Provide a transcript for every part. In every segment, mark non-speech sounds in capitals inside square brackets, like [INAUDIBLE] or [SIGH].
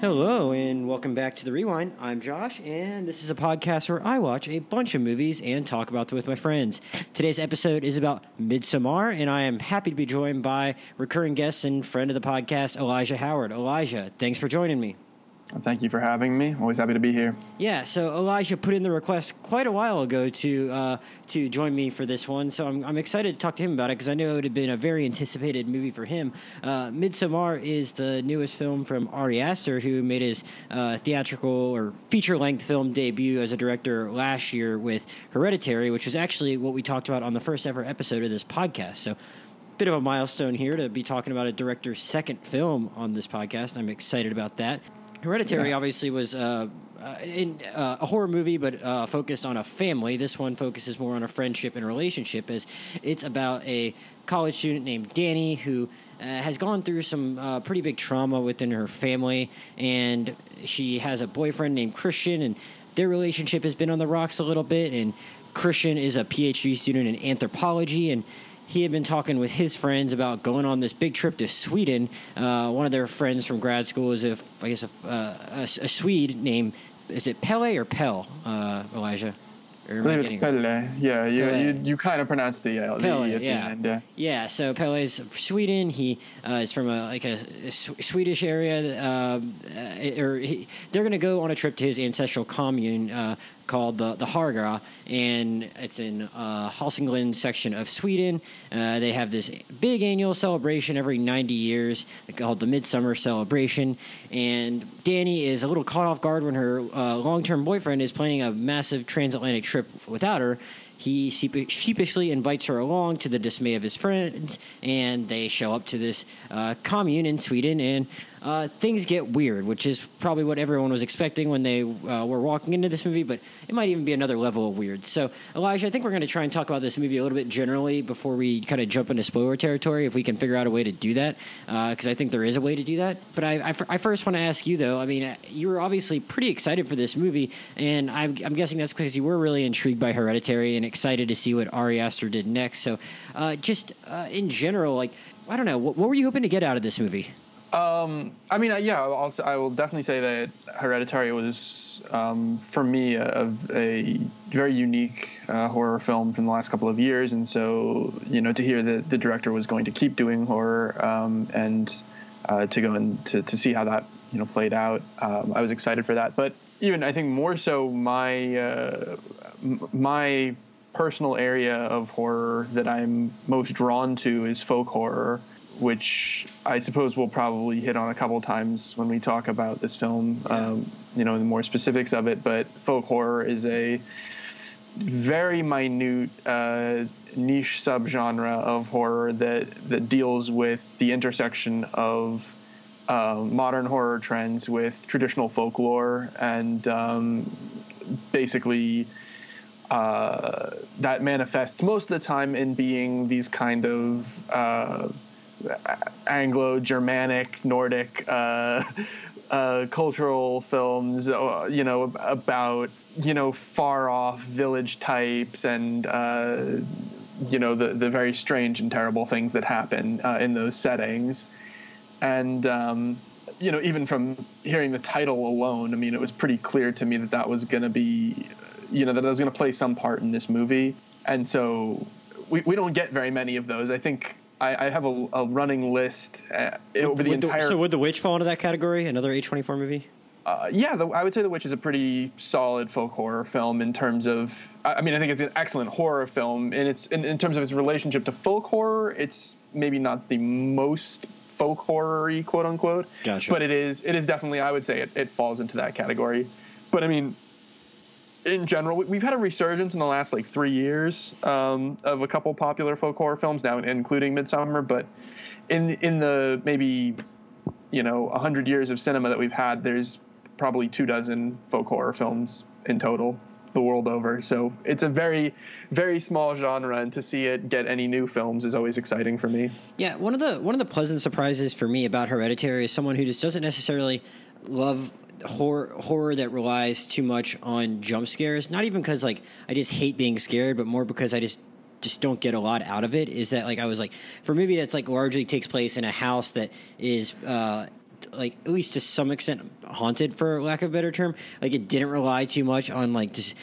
Hello, and welcome back to The Rewind. I'm Josh, and this is a podcast where I watch a bunch of movies and talk about them with my friends. Today's episode is about Midsommar, and I am happy to be joined by recurring guest and friend of the podcast, Elijah Howard. Elijah, thanks for joining me. Thank you for having me. Always happy to be here. Yeah, so Elijah put in the request quite a while ago to uh, to join me for this one, so I'm, I'm excited to talk to him about it because I know it would have been a very anticipated movie for him. Uh, Midsommar is the newest film from Ari Aster, who made his uh, theatrical or feature length film debut as a director last year with Hereditary, which was actually what we talked about on the first ever episode of this podcast. So bit of a milestone here to be talking about a director's second film on this podcast. I'm excited about that. Hereditary Yeah. obviously was uh, uh, in uh, a horror movie, but uh, focused on a family. This one focuses more on a friendship and relationship, as it's about a college student named Danny who. Uh, has gone through some uh, pretty big trauma within her family, and she has a boyfriend named Christian, and their relationship has been on the rocks a little bit. And Christian is a PhD student in anthropology, and he had been talking with his friends about going on this big trip to Sweden. Uh, one of their friends from grad school is a, I guess, a, uh, a, a Swede named, is it Pele or Pel, uh, Elijah? Or I believe it's it- Yeah, you, Pelle. you, you kind of pronounced the L the E at yeah. the end. Yeah. Yeah, so Pelle's from Sweden. He uh, is from a like a, a Sw- Swedish area, um, uh, or he, they're going to go on a trip to his ancestral commune uh, called the the Hårga, and it's in uh, Hälsingland section of Sweden. Uh, they have this big annual celebration every 90 years called the Midsummer Celebration, and Danny is a little caught off guard when her uh, long term boyfriend is planning a massive transatlantic trip without her. He sheepishly invites her along to the dismay of his friends, and they show up to this uh, commune in Sweden, and uh, things get weird, which is probably what everyone was expecting when they uh, were walking into this movie, but it might even be another level of weird. So, Elijah, I think we're going to try and talk about this movie a little bit generally before we kind of jump into spoiler territory, if we can figure out a way to do that, because I think there is a way to do that. But I, I, I first want to ask you, though, I mean, uh, you were obviously pretty excited for this movie, and I'm, I'm guessing that's because you were really intrigued by Hereditary and excited to see what Ari Aster did next. So, uh, just uh, in general, like, I don't know, what, what were you hoping to get out of this movie? Um, I mean, yeah, I'll, I will definitely say that Hereditary was, um, for me, a, a very unique uh, horror film from the last couple of years. And so, you know, to hear that the director was going to keep doing horror um, and uh, to go and to, to see how that, you know, played out, um, I was excited for that. But even, I think more so, my, uh, my personal area of horror that I'm most drawn to is folk horror which I suppose we'll probably hit on a couple times when we talk about this film, um, you know, the more specifics of it. But folk horror is a very minute uh, niche subgenre of horror that that deals with the intersection of uh, modern horror trends with traditional folklore and um, basically uh, that manifests most of the time in being these kind of uh, Anglo-Germanic, Nordic uh, uh, cultural films, uh, you know, about you know far-off village types and uh, you know the the very strange and terrible things that happen uh, in those settings, and um, you know even from hearing the title alone, I mean, it was pretty clear to me that that was going to be, you know, that it was going to play some part in this movie, and so we, we don't get very many of those. I think I, I have a, a running list uh, over the Would entire. so, would The Witch fall into that category? Another A24 movie? uh, yeah, the, I would say The Witch is a pretty solid folk horror film in terms of. I I mean, I think it's an excellent horror film, and it's in, in terms of its relationship to folk horror. It's maybe not the most folk horror-y, quote unquote. Gotcha. But it is. It is definitely. I would say it, it falls into that category. But I mean, in general, we- we've had a resurgence in the last like three years um, of a couple popular folk horror films now, including Midsommar. But in in the maybe you know hundred years of cinema that we've had, there's probably two dozen folk horror films in total the world over. So it's a very very small genre, and to see it get any new films is always exciting for me. Yeah, one of the one of the pleasant surprises for me about Hereditary is someone who just doesn't necessarily love horror horror that relies too much on jump scares. Not even because like I just hate being scared, but more because I just just don't get a lot out of it. Is that like I was like for a movie that's like largely takes place in a house that is uh, like at least to some extent haunted for lack of a better term. Like it didn't rely too much on like just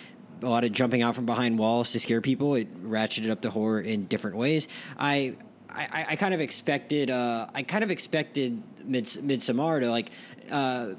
a lot of jumping out from behind walls to scare people. It ratcheted up the horror in different ways. I I, I kind of expected uh, I kind of expected Mids- Midsommar to like uh,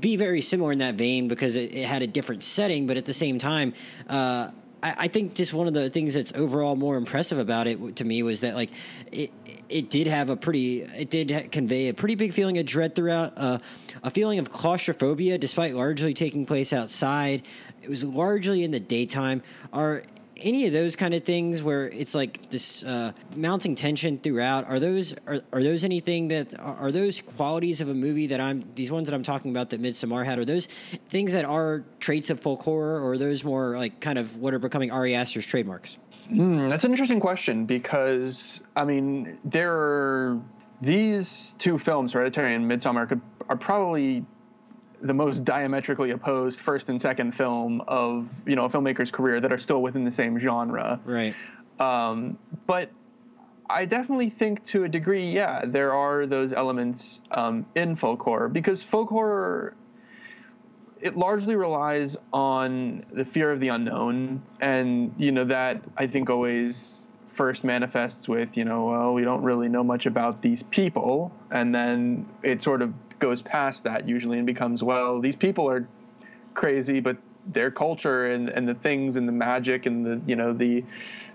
be very similar in that vein because it, it, had a different setting, but at the same time. Uh, I, think just one of the things that's overall more impressive about it to me was that like it it did have a pretty it did convey a pretty big feeling of dread throughout uh, a feeling of claustrophobia despite largely taking place outside it was largely in the daytime are any of those kind of things where it's like this uh, mounting tension throughout are those are, are those anything that are those qualities of a movie that i'm these ones that i'm talking about that midsommar had are those things that are traits of folk horror or those more like kind of what are becoming ari aster's trademarks? Mm, that's an interesting question because i mean there are these two films hereditary and midsommar could, are probably the most diametrically opposed first and second film of you know a filmmaker's career that are still within the same genre. Right. Um, but I definitely think to a degree, yeah, there are those elements um, in folk horror because folk horror it largely relies on the fear of the unknown, and you know that I think always first manifests with you know well we don't really know much about these people, and then it sort of goes past that usually and becomes well these people are crazy but their culture and, and the things and the magic and the you know the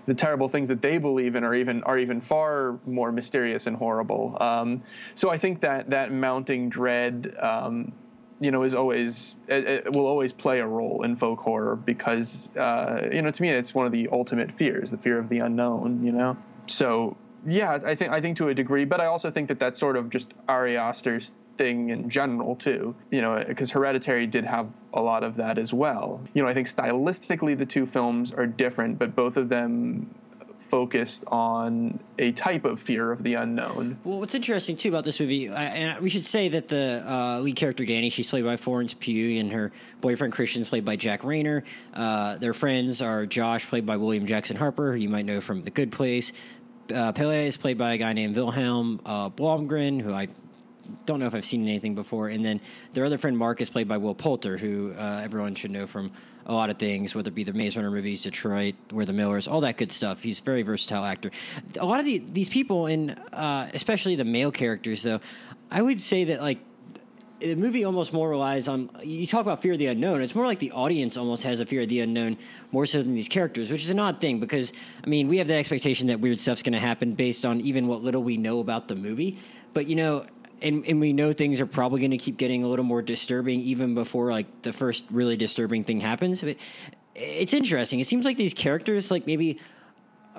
the terrible things that they believe in are even are even far more mysterious and horrible. Um, so I think that that mounting dread, um, you know, is always it, it, will always play a role in folk horror because uh, you know to me it's one of the ultimate fears, the fear of the unknown. You know, so yeah, I think I think to a degree, but I also think that that's sort of just Ari Aster's thing in general too. You know, because Hereditary did have a lot of that as well. You know, I think stylistically the two films are different, but both of them focused on a type of fear of the unknown. Well, what's interesting too about this movie, and we should say that the uh, lead character Danny, she's played by Florence Pugh, and her boyfriend Christian's played by Jack Reynor. Uh, their friends are Josh, played by William Jackson Harper, who you might know from The Good Place. Uh, Pelle is played by a guy named Vilhelm uh, Blomgren, who I don't know if I've seen anything before. And then their other friend Mark is played by Will Poulter, who uh, everyone should know from a lot of things, whether it be the Maze Runner movies, Detroit, We're the Millers, all that good stuff. He's a very versatile actor. A lot of the, these people, and uh, especially the male characters, though, I would say that like the movie almost more relies on you talk about fear of the unknown it's more like the audience almost has a fear of the unknown more so than these characters which is an odd thing because i mean we have the expectation that weird stuff's going to happen based on even what little we know about the movie but you know and and we know things are probably going to keep getting a little more disturbing even before like the first really disturbing thing happens. But it's interesting. It seems like these characters, like maybe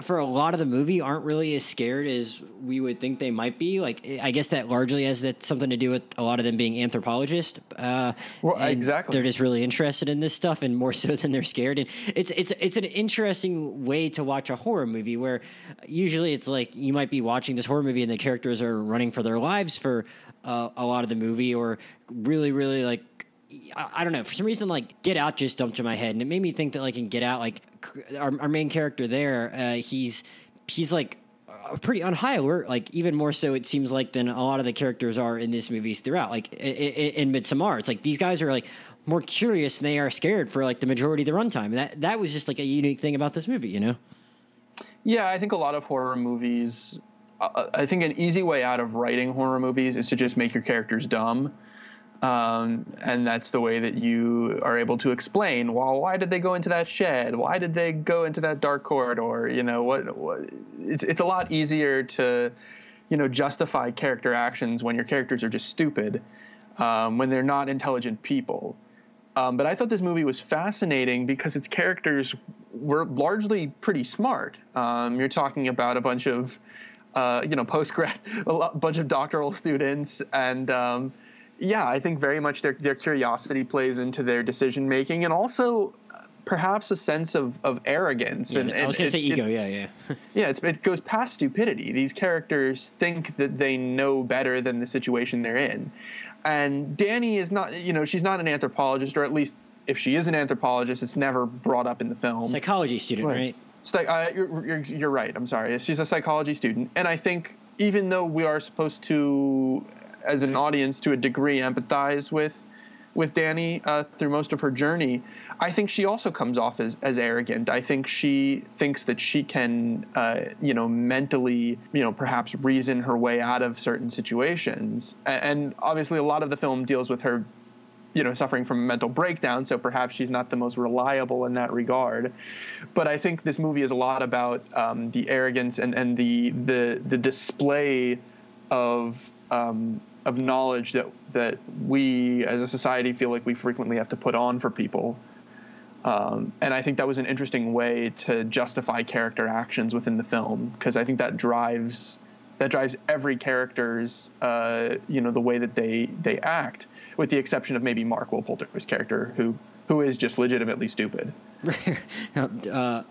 for a lot of the movie aren't really as scared as we would think they might be. Like, I guess that largely has that something to do with a lot of them being anthropologists. Uh, well, exactly. They're just really interested in this stuff, and more [LAUGHS] so than they're scared. And it's it's it's an interesting way to watch a horror movie, where usually it's like you might be watching this horror movie, and the characters are running for their lives for uh, a lot of the movie, or really, really like I, don't know. For some reason, like Get Out just jumped in my head, and it made me think that like in Get Out, like our, our main character there, uh, he's he's like pretty on high alert. Like even more so, it seems like than a lot of the characters are in this movies throughout. Like in, in it's like these guys are like more curious and they are scared for like the majority of the runtime. That that was just like a unique thing about this movie, you know. Yeah, I think a lot of horror movies. Uh, I think an easy way out of writing horror movies is to just make your characters dumb um, and that's the way that you are able to explain, well, why did they go into that shed? Why did they go into that dark corridor? You know, what, what it's, it's a lot easier to, you know, justify character actions when your characters are just stupid, um, when they're not intelligent people. Um, but I thought this movie was fascinating because its characters were largely pretty smart. Um, you're talking about a bunch of, uh, you know, post grad, [LAUGHS] a bunch of doctoral students, and um, yeah, I think very much their their curiosity plays into their decision making, and also uh, perhaps a sense of, of arrogance. Yeah, and, I was going to say ego. Yeah, yeah. [LAUGHS] yeah, it goes past stupidity. These characters think that they know better than the situation they're in, and Danny is not. You know, she's not an anthropologist, or at least if she is an anthropologist, it's never brought up in the film. Psychology student, right? right? Uh, you're, you're, you're right. I'm sorry. She's a psychology student, and I think even though we are supposed to as an audience, to a degree, empathize with with Danny uh, through most of her journey. I think she also comes off as, as arrogant. I think she thinks that she can, uh, you know, mentally, you know, perhaps reason her way out of certain situations. And obviously, a lot of the film deals with her you know suffering from a mental breakdown so perhaps she's not the most reliable in that regard but i think this movie is a lot about um, the arrogance and, and the the the display of um, of knowledge that that we as a society feel like we frequently have to put on for people um, and I think that was an interesting way to justify character actions within the film because I think that drives that drives every character's uh, you know the way that they they act with the exception of maybe Mark Will Poulter's character, who who is just legitimately stupid. [LAUGHS] uh,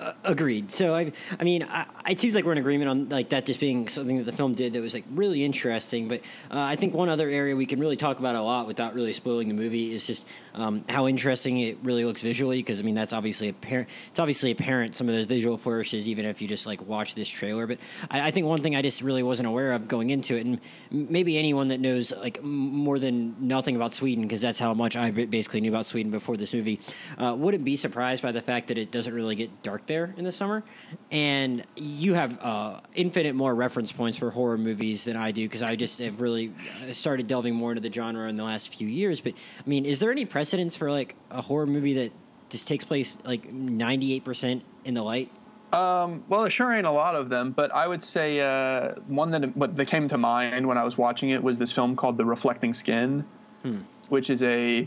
uh, agreed. So I, I mean, I, it seems like we're in agreement on like that just being something that the film did that was like really interesting. But uh, I think one other area we can really talk about a lot without really spoiling the movie is just um, how interesting it really looks visually. Because I mean, that's obviously apparent. It's obviously apparent some of the visual flourishes, even if you just like watch this trailer. But I, I think one thing I just really wasn't aware of going into it, and maybe anyone that knows like more than nothing about Sweden, because that's how much I basically knew about Sweden before this movie, uh, wouldn't be surprised by the fact that it doesn't really get dark there in the summer, and you have uh, infinite more reference points for horror movies than I do because I just have really uh, started delving more into the genre in the last few years. But I mean, is there any precedence for like a horror movie that just takes place like ninety eight percent in the light? Um, well, there sure ain't a lot of them, but I would say uh, one that what that came to mind when I was watching it was this film called The Reflecting Skin, hmm. which is a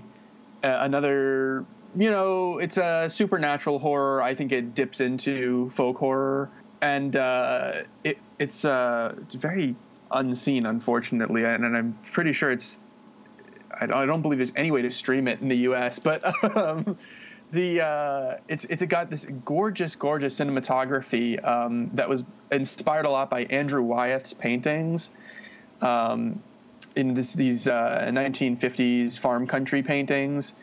another you know, it's a supernatural horror. I think it dips into folk horror, and uh, it it's uh, it's very unseen, unfortunately, and, and I'm pretty sure it's. I don't, I don't, believe there's any way to stream it in the U.S., but [LAUGHS] um, the uh, it's it's got this gorgeous, gorgeous cinematography um, that was inspired a lot by Andrew Wyeth's paintings. Um, in this, these 1950s uh, farm country paintings,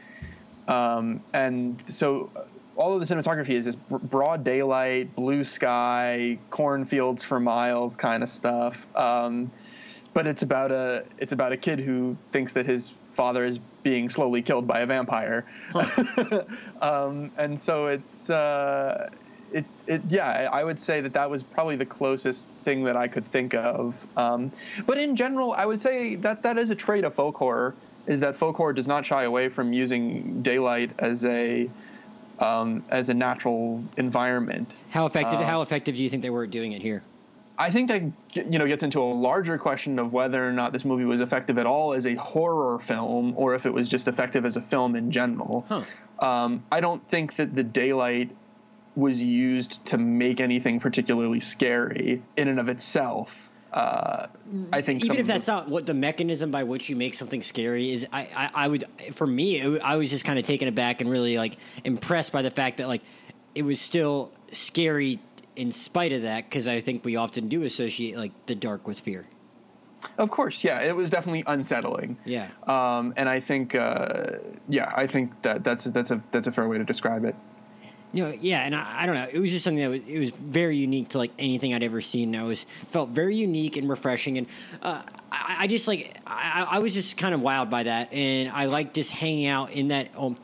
um, and so all of the cinematography is this broad daylight, blue sky, cornfields for miles kind of stuff. Um, but it's about a it's about a kid who thinks that his father is being slowly killed by a vampire, huh. [LAUGHS] um, and so it's uh, it it yeah I would say that that was probably the closest thing that I could think of. Um, but in general, I would say that that is a trait of folk horror is that folk horror does not shy away from using daylight as a um, as a natural environment. How effective? Uh, how effective do you think they were doing it here? I think that you know gets into a larger question of whether or not this movie was effective at all as a horror film, or if it was just effective as a film in general. Huh. Um, I don't think that the daylight was used to make anything particularly scary in and of itself. Uh, I think even if that's not what the mechanism by which you make something scary is, I, I, I would for me, it, I was just kind of taken aback and really like impressed by the fact that like it was still scary in spite of that because I think we often do associate like the dark with fear. Of course, yeah, it was definitely unsettling. Yeah, um, and I think, uh, yeah, I think that that's that's a that's a fair way to describe it know, yeah, and I, I, don't know. It was just something that was it was very unique to like anything I'd ever seen. I was felt very unique and refreshing, and uh, I, I, just like I, I, was just kind of wild by that, and I like just hanging out in that. Um,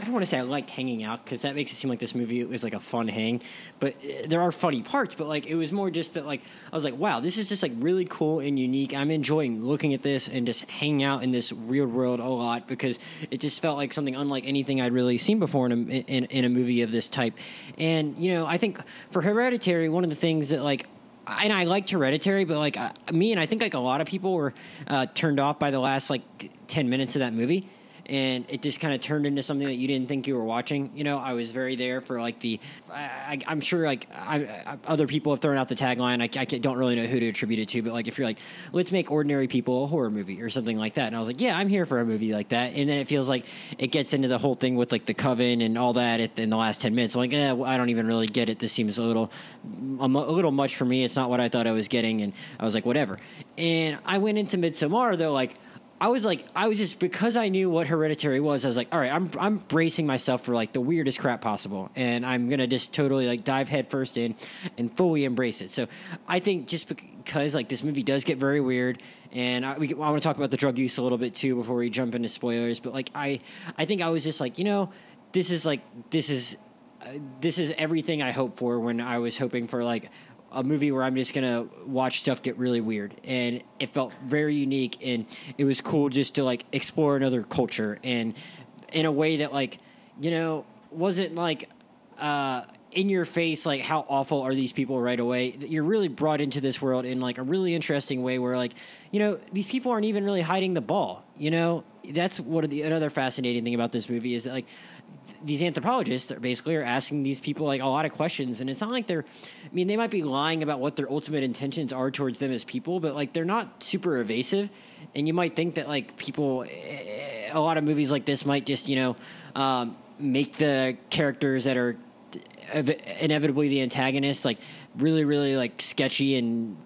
I don't want to say I liked hanging out because that makes it seem like this movie was like a fun hang, but uh, there are funny parts. But like it was more just that like I was like, wow, this is just like really cool and unique. I'm enjoying looking at this and just hanging out in this real world a lot because it just felt like something unlike anything I'd really seen before in a, in, in a movie of this type. And you know, I think for Hereditary, one of the things that like and I liked Hereditary, but like uh, me and I think like a lot of people were uh, turned off by the last like ten minutes of that movie and it just kind of turned into something that you didn't think you were watching. You know, I was very there for like the. I, am sure like I, I, other people have thrown out the tagline. I, I don't really know who to attribute it to, but like if you're like, let's make ordinary people a horror movie or something like that, and I was like, yeah, I'm here for a movie like that. And then it feels like it gets into the whole thing with like the coven and all that in the last ten minutes. I'm like, eh, I don't even really get it. This seems a little, a, little much for me. It's not what I thought I was getting, and I was like, whatever. And I went into Midsommar though, like I was like, I was just because I knew what Hereditary was. I was like, all right, I'm I'm bracing myself for like the weirdest crap possible, and I'm gonna just totally like dive headfirst in and fully embrace it. So I think just because like this movie does get very weird, and I, we, I want to talk about the drug use a little bit too before we jump into spoilers. But like I I think I was just like, you know, this is like this is. Uh, this is everything I hoped for when I was hoping for like a movie where I'm just gonna watch stuff get really weird, and it felt very unique, and it was cool just to like explore another culture, and in a way that like you know wasn't like uh, in your face like how awful are these people right away. You're really brought into this world in like a really interesting way where like you know these people aren't even really hiding the ball. You know that's what the another fascinating thing about this movie is that like these anthropologists are basically are asking these people like a lot of questions and it's not like they're i mean they might be lying about what their ultimate intentions are towards them as people but like they're not super evasive and you might think that like people a lot of movies like this might just you know um, make the characters that are inevitably the antagonists like really really like sketchy and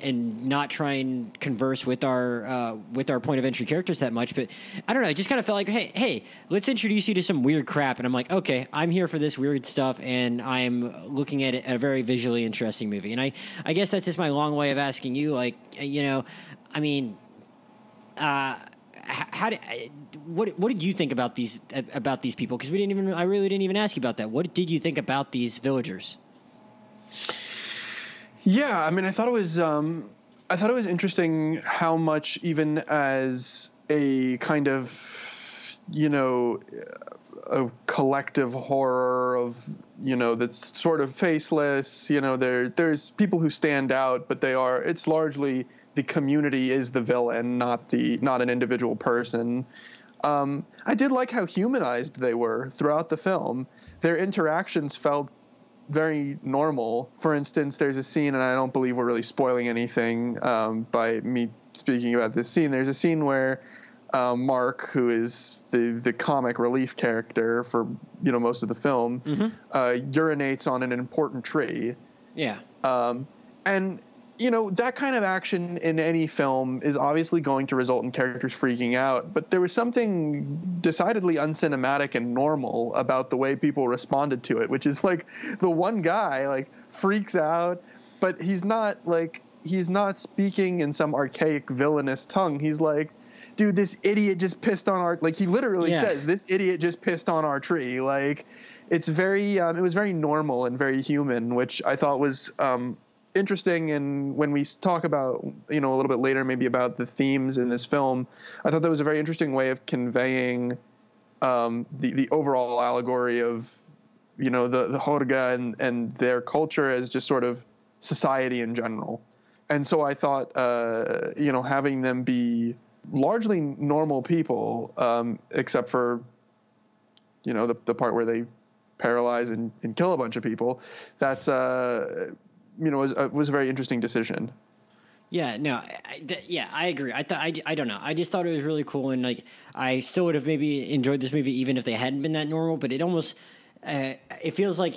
and not try and converse with our uh, with our point of entry characters that much but i don't know i just kind of felt like hey hey let's introduce you to some weird crap and i'm like okay i'm here for this weird stuff and i'm looking at a very visually interesting movie and i i guess that's just my long way of asking you like you know i mean uh how did what what did you think about these about these people? Because we didn't even I really didn't even ask you about that. What did you think about these villagers? Yeah, I mean, I thought it was um, I thought it was interesting how much even as a kind of you know a collective horror of you know that's sort of faceless. You know, there there's people who stand out, but they are it's largely the community is the villain, not the not an individual person. Um, I did like how humanized they were throughout the film. Their interactions felt very normal. For instance, there's a scene, and I don't believe we're really spoiling anything um, by me speaking about this scene. There's a scene where um, Mark, who is the the comic relief character for you know most of the film, mm-hmm. uh, urinates on an important tree. Yeah. Um, and you know, that kind of action in any film is obviously going to result in characters freaking out, but there was something decidedly uncinematic and normal about the way people responded to it, which is like the one guy like freaks out, but he's not like he's not speaking in some archaic villainous tongue. He's like, dude, this idiot just pissed on our like he literally yeah. says, this idiot just pissed on our tree. Like it's very um, it was very normal and very human, which I thought was um, interesting and when we talk about you know a little bit later maybe about the themes in this film i thought that was a very interesting way of conveying um, the the overall allegory of you know the the Hårga and and their culture as just sort of society in general. And so i thought uh, you know having them be largely normal people um, except for you know the, the part where they paralyze and, and kill a bunch of people that's uh, you know was, uh, was a very interesting decision. Yeah, no, I, th- yeah, I agree. I thought I, I don't know. I just thought it was really cool, and like I still would have maybe enjoyed this movie even if they hadn't been that normal. But it almost uh, it feels like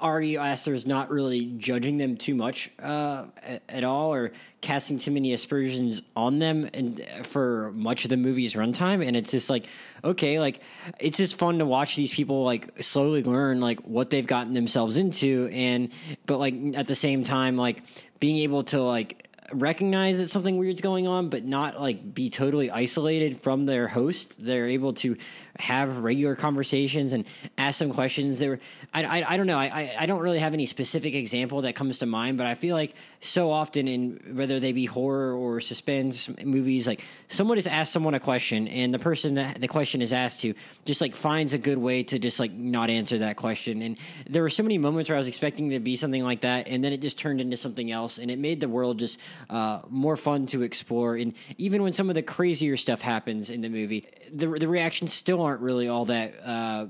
Ari Aster is not really judging them too much uh, at, all, or casting too many aspersions on them, and for much of the movie's runtime. And it's just like, okay, like it's just fun to watch these people like slowly learn like what they've gotten themselves into, and but like at the same time, like being able to like recognize that something weird's going on, but not like be totally isolated from their host. They're able to have regular conversations and ask some questions. There, I, I, I don't know. I, I don't really have any specific example that comes to mind, but I feel like so often in whether they be horror or suspense movies, like someone has asked someone a question, and the person that the question is asked to just like finds a good way to just like not answer that question. And there were so many moments where I was expecting to be something like that, and then it just turned into something else, and it made the world just uh, more fun to explore. And even when some of the crazier stuff happens in the movie, the the reactions still aren't really all that. Uh,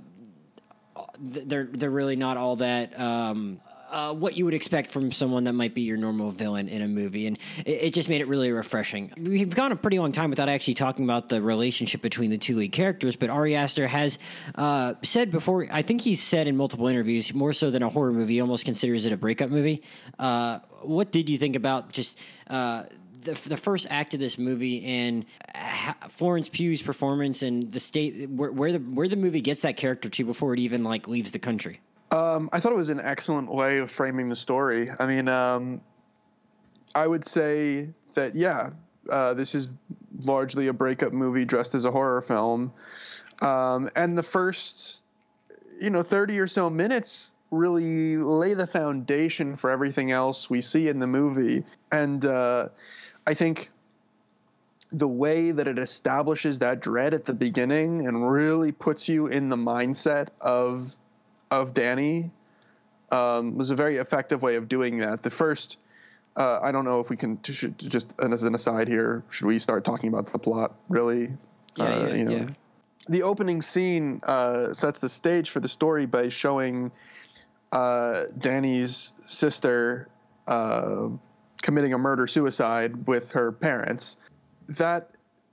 they're they're really not all that. Um, uh, what you would expect from someone that might be your normal villain in a movie, and it, it, just made it really refreshing. We've gone a pretty long time without actually talking about the relationship between the two lead characters, but Ari Aster has uh, said before. I think he's said in multiple interviews, more so than a horror movie, almost considers it a breakup movie. Uh, what did you think about just? Uh, the, the first act of this movie and Florence Pugh's performance and the state where, where the where the movie gets that character to before it even like leaves the country. Um, I thought it was an excellent way of framing the story. I mean, um, I would say that yeah, uh, this is largely a breakup movie dressed as a horror film, um, and the first, you know, thirty or so minutes really lay the foundation for everything else we see in the movie, and uh, I think the way that it establishes that dread at the beginning and really puts you in the mindset of of Danny um, was a very effective way of doing that. The first, uh, I don't know if we can should just and as an aside here, should we start talking about the plot? Really, yeah, uh, yeah, you know, yeah. The opening scene uh, sets the stage for the story by showing uh, Danny's sister uh, committing a murder suicide with her parents. That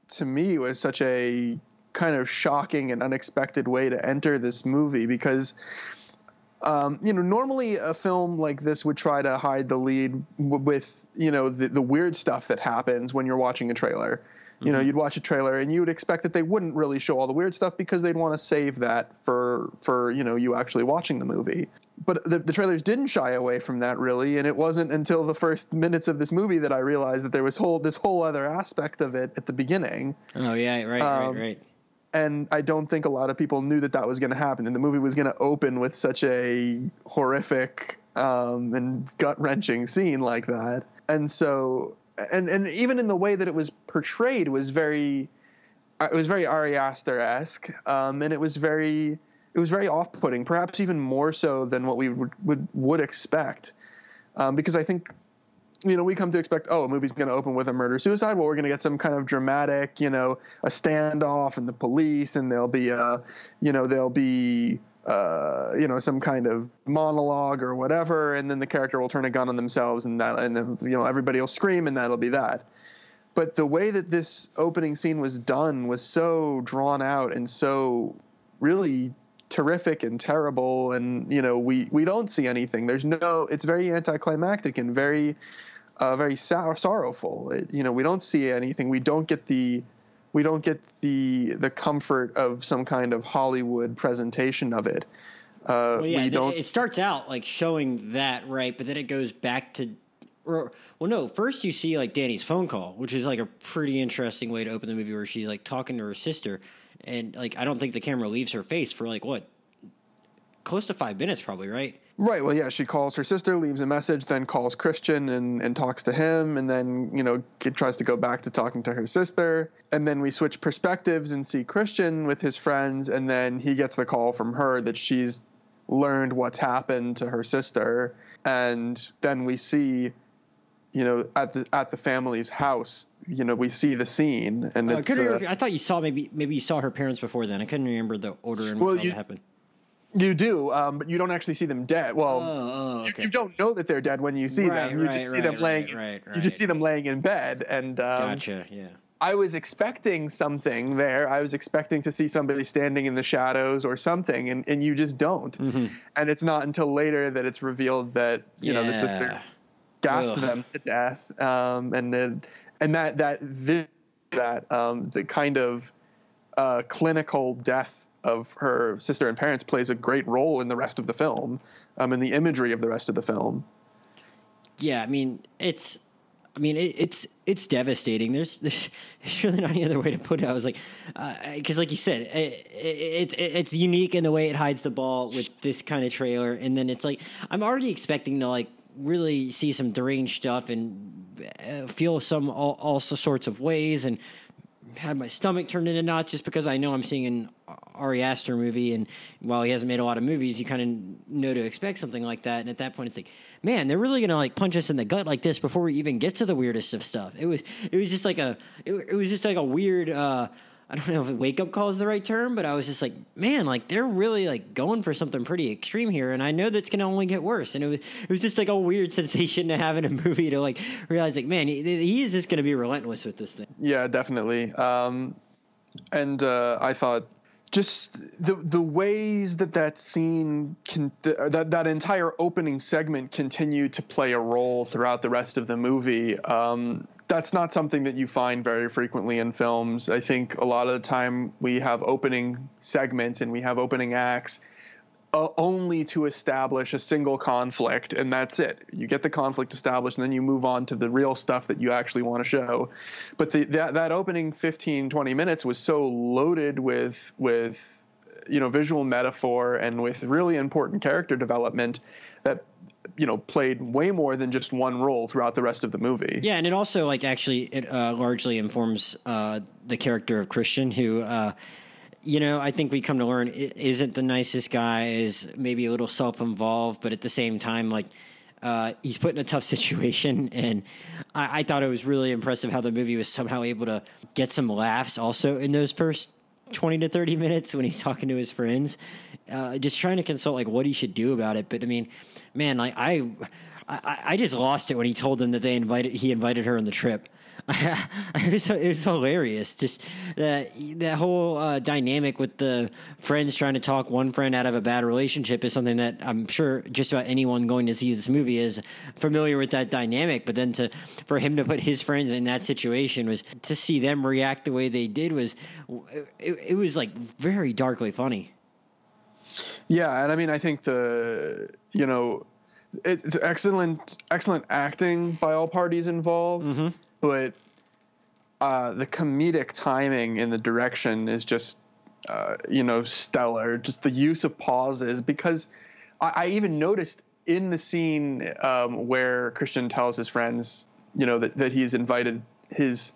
to me was such a kind of shocking and unexpected way to enter this movie because um, you know normally a film like this would try to hide the lead w- with you know the, the weird stuff that happens when you're watching a trailer you know mm-hmm. you'd watch a trailer and you would expect that they wouldn't really show all the weird stuff because they'd want to save that for for you know you actually watching the movie but the, the trailers didn't shy away from that really and it wasn't until the first minutes of this movie that i realized that there was whole this whole other aspect of it at the beginning oh yeah right um, right right and I don't think a lot of people knew that that was going to happen, and the movie was going to open with such a horrific um, and gut wrenching scene like that. And so, and and even in the way that it was portrayed was very, it was very Ari Aster esque, um, and it was very, it was very off putting, perhaps even more so than what we would would, would expect, um, because I think you know, we come to expect, oh, a movie's going to open with a murder suicide. Well, we're going to get some kind of dramatic, you know, a standoff and the police, and there'll be a, you know, there'll be, uh, you know, some kind of monologue or whatever, and then the character will turn a gun on themselves, and that, and then you know, everybody will scream, and that'll be that. But the way that this opening scene was done was so drawn out and so really terrific and terrible and you know we we don't see anything there's no it's very anticlimactic and very uh, very sor- sorrowful. It, you know, we don't see anything. We don't get the we don't get the the comfort of some kind of Hollywood presentation of it. Uh, well, yeah, we don't. It starts out like showing that right, but then it goes back to. Or, well, no. First, you see like Danny's phone call, which is like a pretty interesting way to open the movie, where she's like talking to her sister, and like I don't think the camera leaves her face for like what, close to five minutes, probably, right? Right. Well, yeah, she calls her sister, leaves a message, then calls Christian and, and talks to him, and then, you know, tries to go back to talking to her sister. And then we switch perspectives and see Christian with his friends, and then he gets the call from her that she's learned what's happened to her sister. And then we see, you know, at the at the family's house, you know, we see the scene, and uh, uh, I thought you saw maybe maybe you saw her parents before then. I couldn't remember the order in well, which it happened. You do, um, but you don't actually see them dead. Well, oh, oh, okay. you, you, don't know that they're dead when you see right, them. You right, just see right, them laying. You just see them laying in bed, and um, gotcha. Yeah. I was expecting something there. I was expecting to see somebody standing in the shadows or something, and, and you just don't. Mm-hmm. And it's not until later that it's revealed that you yeah. know the sister gassed Ugh. them to death, um, and then and that that that um, the kind of uh, clinical death of her sister and parents plays a great role in the rest of the film, um, in the imagery of the rest of the film. Yeah, I mean it's, I mean it, it's it's devastating. There's [LAUGHS] there's really not any other way to put it. I was like, because uh, like you said, it, it, it, it's unique in the way it hides the ball with this kind of trailer, and then it's like I'm already expecting to like really see some deranged stuff and uh, feel some all, all sorts of ways and had my stomach turned into knots just because I know I'm seeing an Ari Aster movie, and while he hasn't made a lot of movies, you kind of know to expect something like that. And at that point, it's like, man, they're really gonna like punch us in the gut like this before we even get to the weirdest of stuff. It was, it was just like a, it, it was just like a weird. uh I don't know if wake up call is the right term, but I was just like, man, like they're really like going for something pretty extreme here, and I know that's to only get worse. And it was it was just like a weird [LAUGHS] sensation to have in a movie to like realize like, man, he, he is just going to be relentless with this thing. Yeah, definitely. Um, and uh, I thought just the the ways that that scene can that that entire opening segment continued to play a role throughout the rest of the movie. Um, that's not something that you find very frequently in films. I think a lot of the time we have opening segments and we have opening acts uh, only to establish a single conflict, and that's it. You get the conflict established, and then you move on to the real stuff that you actually want to show. But the, that that opening 15, 20 minutes was so loaded with with you know visual metaphor and with really important character development that you know played way more than just one role throughout the rest of the movie. Yeah, and it also like actually it uh, largely informs uh, the character of Christian, who uh, you know I think we come to learn isn't the nicest guy, is maybe a little self involved, but at the same time like. Uh, he's put in a tough [LAUGHS] situation, and I, I thought it was really impressive how the movie was somehow able to get some laughs also in those first 20 to 30 minutes when he's talking to his friends, uh, just trying to consult like what he should do about it. But I mean, man, like I, I, I just lost it when he told them that they invited, he invited her on the trip. [LAUGHS] it, was, it was hilarious. Just that that whole uh, dynamic with the friends trying to talk one friend out of a bad relationship is something that I'm sure just about anyone going to see this movie is familiar with that dynamic. But then to for him to put his friends in that situation was to see them react the way they did was it, it was like very darkly funny. Yeah, and I mean, I think the you know it's excellent excellent acting by all parties involved. Mm-hmm but uh, the comedic timing in the direction is just uh, you know stellar. Just the use of pauses because I, I even noticed in the scene um, where Christian tells his friends you know that, that he's invited his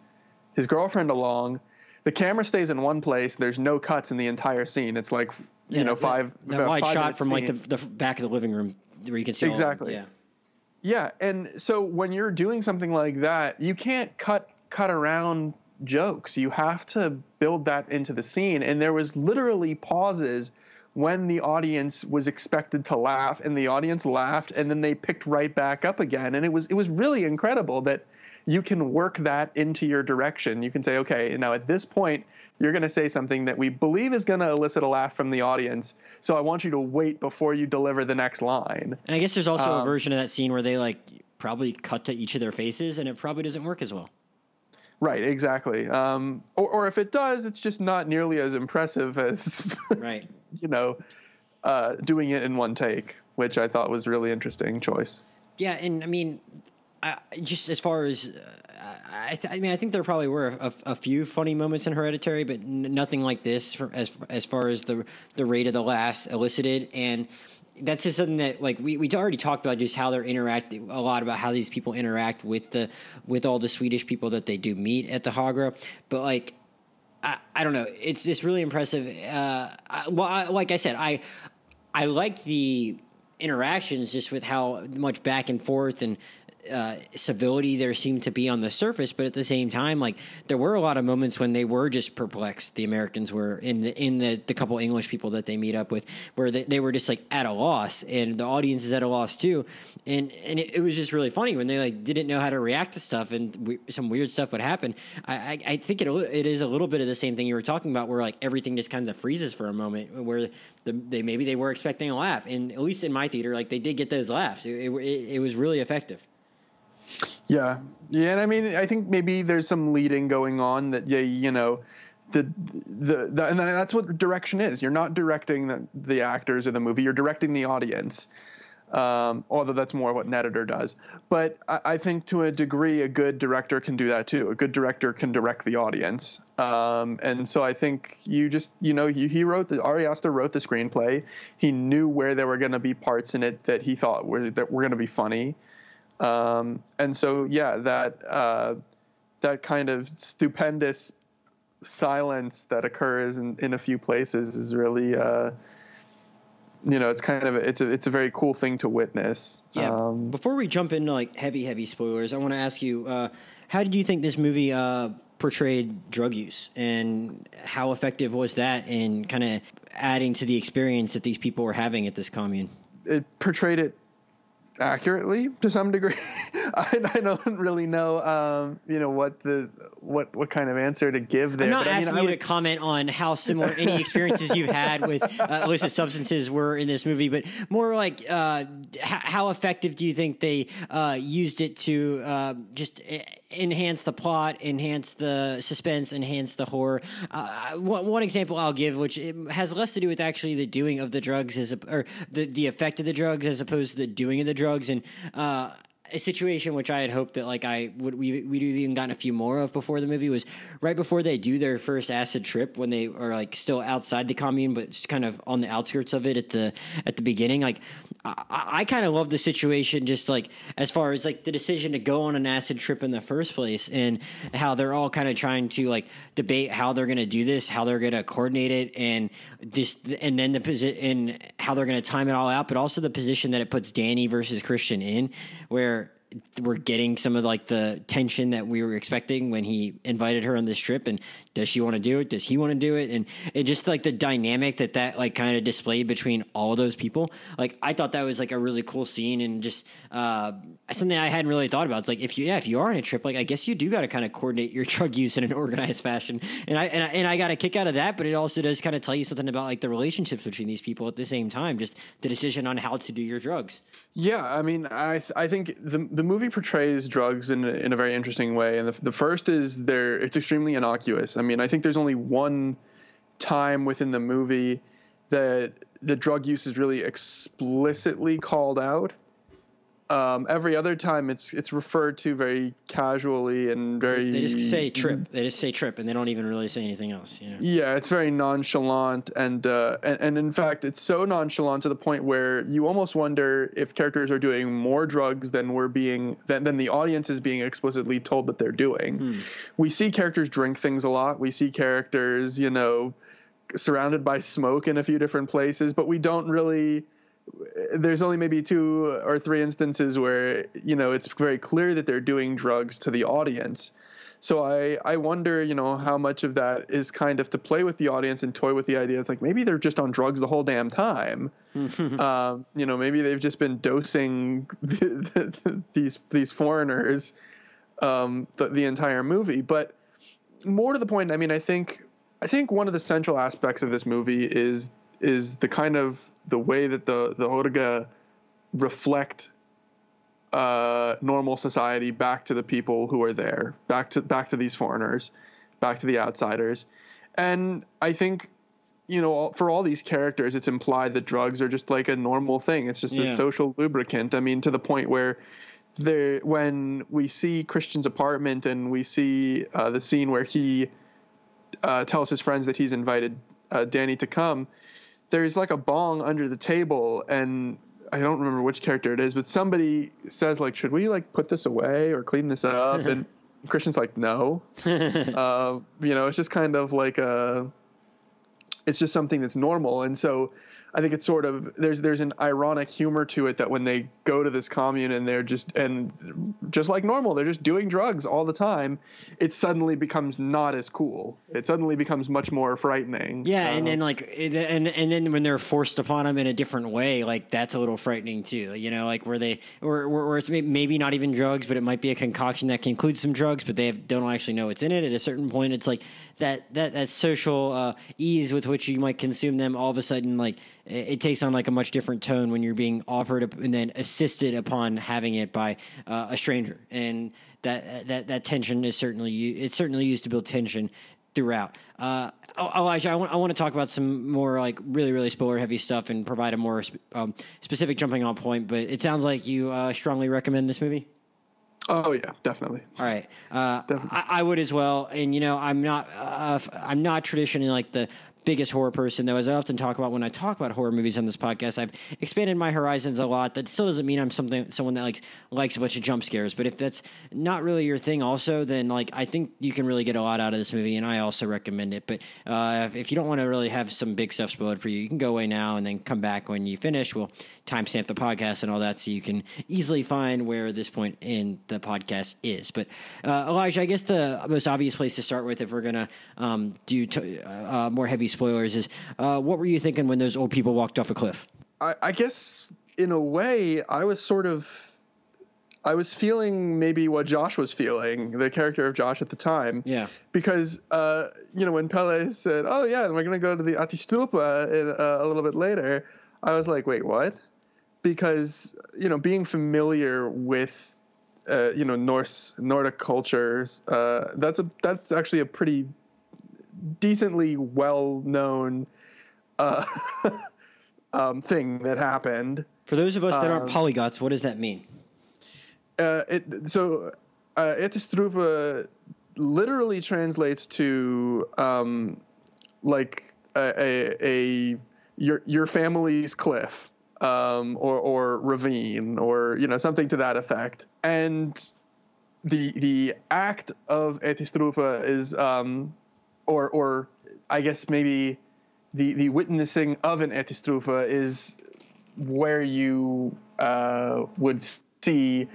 his girlfriend along. The camera stays in one place. There's no cuts in the entire scene. It's like you yeah, know five that, that wide shot from scene. like the, the, back of the living room where you can see exactly. All, yeah. Yeah, and so when you're doing something like that, you can't cut cut around jokes. You have to build that into the scene. And there was literally pauses when the audience was expected to laugh and the audience laughed and then they picked right back up again. And it was it was really incredible that you can work that into your direction. You can say, okay, now at this point, you're going to say something that we believe is going to elicit a laugh from the audience. So I want you to wait before you deliver the next line. And I guess there's also um, a version of that scene where they like probably cut to each of their faces and it probably doesn't work as well. Right, exactly. Um, or, or if it does, it's just not nearly as impressive as, [LAUGHS] right. you know, uh, doing it in one take, which I thought was really interesting choice. Yeah, and I mean, I, just as far as I, th- I, mean, I think there probably were a, a, few funny moments in Hereditary, but n- nothing like this for, as as far as the the rate of the last elicited. And that's just something that like we we already talked about just how they're interacting a lot about how these people interact with the with all the Swedish people that they do meet at the Hårga. But like I, I don't know, it's just really impressive. Uh, I, well, I, like I said, I I liked the interactions just with how much back and forth and uh, civility there seemed to be on the surface, but at the same time, like there were a lot of moments when they were just perplexed. The Americans were in the in the, the couple English people that they meet up with, where they, they were just like at a loss, and the audience is at a loss too. And and it, it was just really funny when they like didn't know how to react to stuff, and we, some weird stuff would happen. I, I, I think it it is a little bit of the same thing you were talking about, where like everything just kind of freezes for a moment, where the, they maybe they were expecting a laugh, and at least in my theater, like they did get those laughs. It, it, it was really effective. Yeah, yeah, and I mean, I think maybe there's some leading going on that yeah, you know, the the, the and that's what direction is. You're not directing the, the actors of the movie; you're directing the audience. Um, although that's more what an editor does. But I, I, think to a degree, a good director can do that too. A good director can direct the audience. Um, and so I think you just, you know, he, he wrote the Ari Aster wrote the screenplay. He knew where there were going to be parts in it that he thought were that were going to be funny. Um, and so, yeah, that uh, that kind of stupendous silence that occurs in, in a few places is really, uh, you know, it's kind of a, it's a it's a very cool thing to witness. Yeah. Um, Before we jump into like heavy heavy spoilers, I want to ask you, uh, how did you think this movie uh, portrayed drug use, and how effective was that in kind of adding to the experience that these people were having at this commune? It portrayed it accurately to some degree. [LAUGHS] I, I, don't really know, um, you know, what the what what kind of answer to give there. I'm not but, asking I mean, you would, to comment on how similar any [LAUGHS] experiences you've had with uh, illicit substances were in this movie, but more like uh, h- how effective do you think they uh, used it to uh, just enhance the plot, enhance the suspense, enhance the horror. Uh, one, one, example I'll give, which has less to do with actually the doing of the drugs, as a, or the the effect of the drugs as opposed to the doing of the drugs, and uh, a situation which I had hoped that like I would we we'd even gotten a few more of before the movie was right before they do their first acid trip when they are like still outside the commune but just kind of on the outskirts of it at the at the beginning. Like I, I kind of love the situation just like as far as like the decision to go on an acid trip in the first place and how they're all kind of trying to like debate how they're going to do this how they're going to coordinate it and this and then the position and how they're going to time it all out but also the position that it puts Danny versus Christian in where we're getting some of like the tension that we were expecting when he invited her on this trip and does she want to do it? Does he want to do it? And it just like the dynamic that that like kind of displayed between all those people like i thought that was like a really cool scene and just uh, something i hadn't really thought about. It's like if you yeah if you are on a trip like i guess you do got to kind of coordinate your [LAUGHS] drug use in an organized fashion. And i and I, and I got a kick out of that but it also does kind of tell you something about like the relationships between these people at the same time just the decision on how to do your drugs. Yeah, I mean, I I think the the movie portrays drugs in a, in a very interesting way, and the, the first is there it's extremely innocuous. I mean, I think there's only one time within the movie that the drug use is really explicitly called out, um, every other time, it's it's referred to very casually and very. They just say trip. They just say trip, and they don't even really say anything else. You know? Yeah, it's very nonchalant, and, uh, and and in fact, it's so nonchalant to the point where you almost wonder if characters are doing more drugs than we're being than, than the audience is being explicitly told that they're doing. Hmm. We see characters drink things a lot. We see characters, you know, surrounded by smoke in a few different places, but we don't really there's only maybe two or three instances where you know it's very clear that they're doing drugs to the audience. So i i wonder you know how much of that is kind of to play with the audience and toy with the idea. It's like maybe they're just on drugs the whole damn time. [LAUGHS] Um, you know maybe they've just been dosing [LAUGHS] these these foreigners um, the, the entire movie. But more to the point i mean i think i think one of the central aspects of this movie is is the kind of the way that the the Hårga reflect uh, normal society back to the people who are there, back to back to these foreigners, back to the outsiders, and I think you know for all these characters, it's implied that drugs are just like a normal thing. It's just yeah. a social lubricant. I mean, to the point where there when we see Christian's apartment and we see uh, the scene where he uh, tells his friends that he's invited uh, Danny to come there's like a bong under the table and I don't remember which character it is, but somebody says like, "Should we like put this away or clean this up?" and [LAUGHS] Christian's like, "No." [LAUGHS] uh, you know, it's just kind of like a. It's just something that's normal, and so I think it's sort of there's there's an ironic humor to it that when they go to this commune and they're just and just like normal they're just doing drugs all the time, it suddenly becomes not as cool. It suddenly becomes much more frightening. Yeah, uh, and then like and and then when they're forced upon them in a different way, like that's a little frightening too. You know, like where they or or it's maybe not even drugs, but it might be a concoction that can include some drugs, but they have, don't actually know what's in it. At a certain point, it's like that that that social uh, ease with which you might consume them all of a sudden like it, it, takes on like a much different tone when you're being offered and then assisted upon having it by uh, a stranger and that that that tension is certainly it's certainly used to build tension throughout. Uh, Elijah, I want, I want to talk about some more like really, really spoiler heavy stuff and provide a more um, specific jumping on point. But it sounds like you uh, strongly recommend this movie. Oh yeah, definitely. All right, uh, definitely. I, I, would as well. And you know, I'm not, uh, I'm not traditionally like the biggest horror person, though, as I often talk about when I talk about horror movies on this podcast, I've expanded my horizons a lot. That still doesn't mean I'm something someone that like likes a bunch of jump scares. But if that's not really your thing, also, then like I think you can really get a lot out of this movie, and I also recommend it. But uh, if you don't want to really have some big stuff spoiled for you, you can go away now and then come back when you finish. We'll timestamp the podcast and all that, so you can easily find where this point in the podcast is. But uh, Elijah, I guess the most obvious place to start with, if we're gonna um, do t- uh, more heavy spoilers is uh, what were you thinking when those old people walked off a cliff? I, I guess in a way, I was sort of, I was feeling maybe what Josh was feeling, the character of Josh at the time. Yeah. Because, uh, you know, when Pelle said, "Oh yeah, we're gonna go to the Ättestupa in, uh, a little bit later," I was like, "Wait, what?" Because you know, being familiar with, uh, you know, Norse Nordic cultures, uh, that's a that's actually a pretty decently well known uh, [LAUGHS] um, thing that happened. For those of us that aren't Um, polyglots, what does that mean? Uh, it, so, uh, literally translates to um, like a, a, a your your family's cliff um, or or ravine or you know something to that effect. And the the act of Ättestupa is um, or or I guess maybe the the witnessing of an Ättestupa is where you uh, would see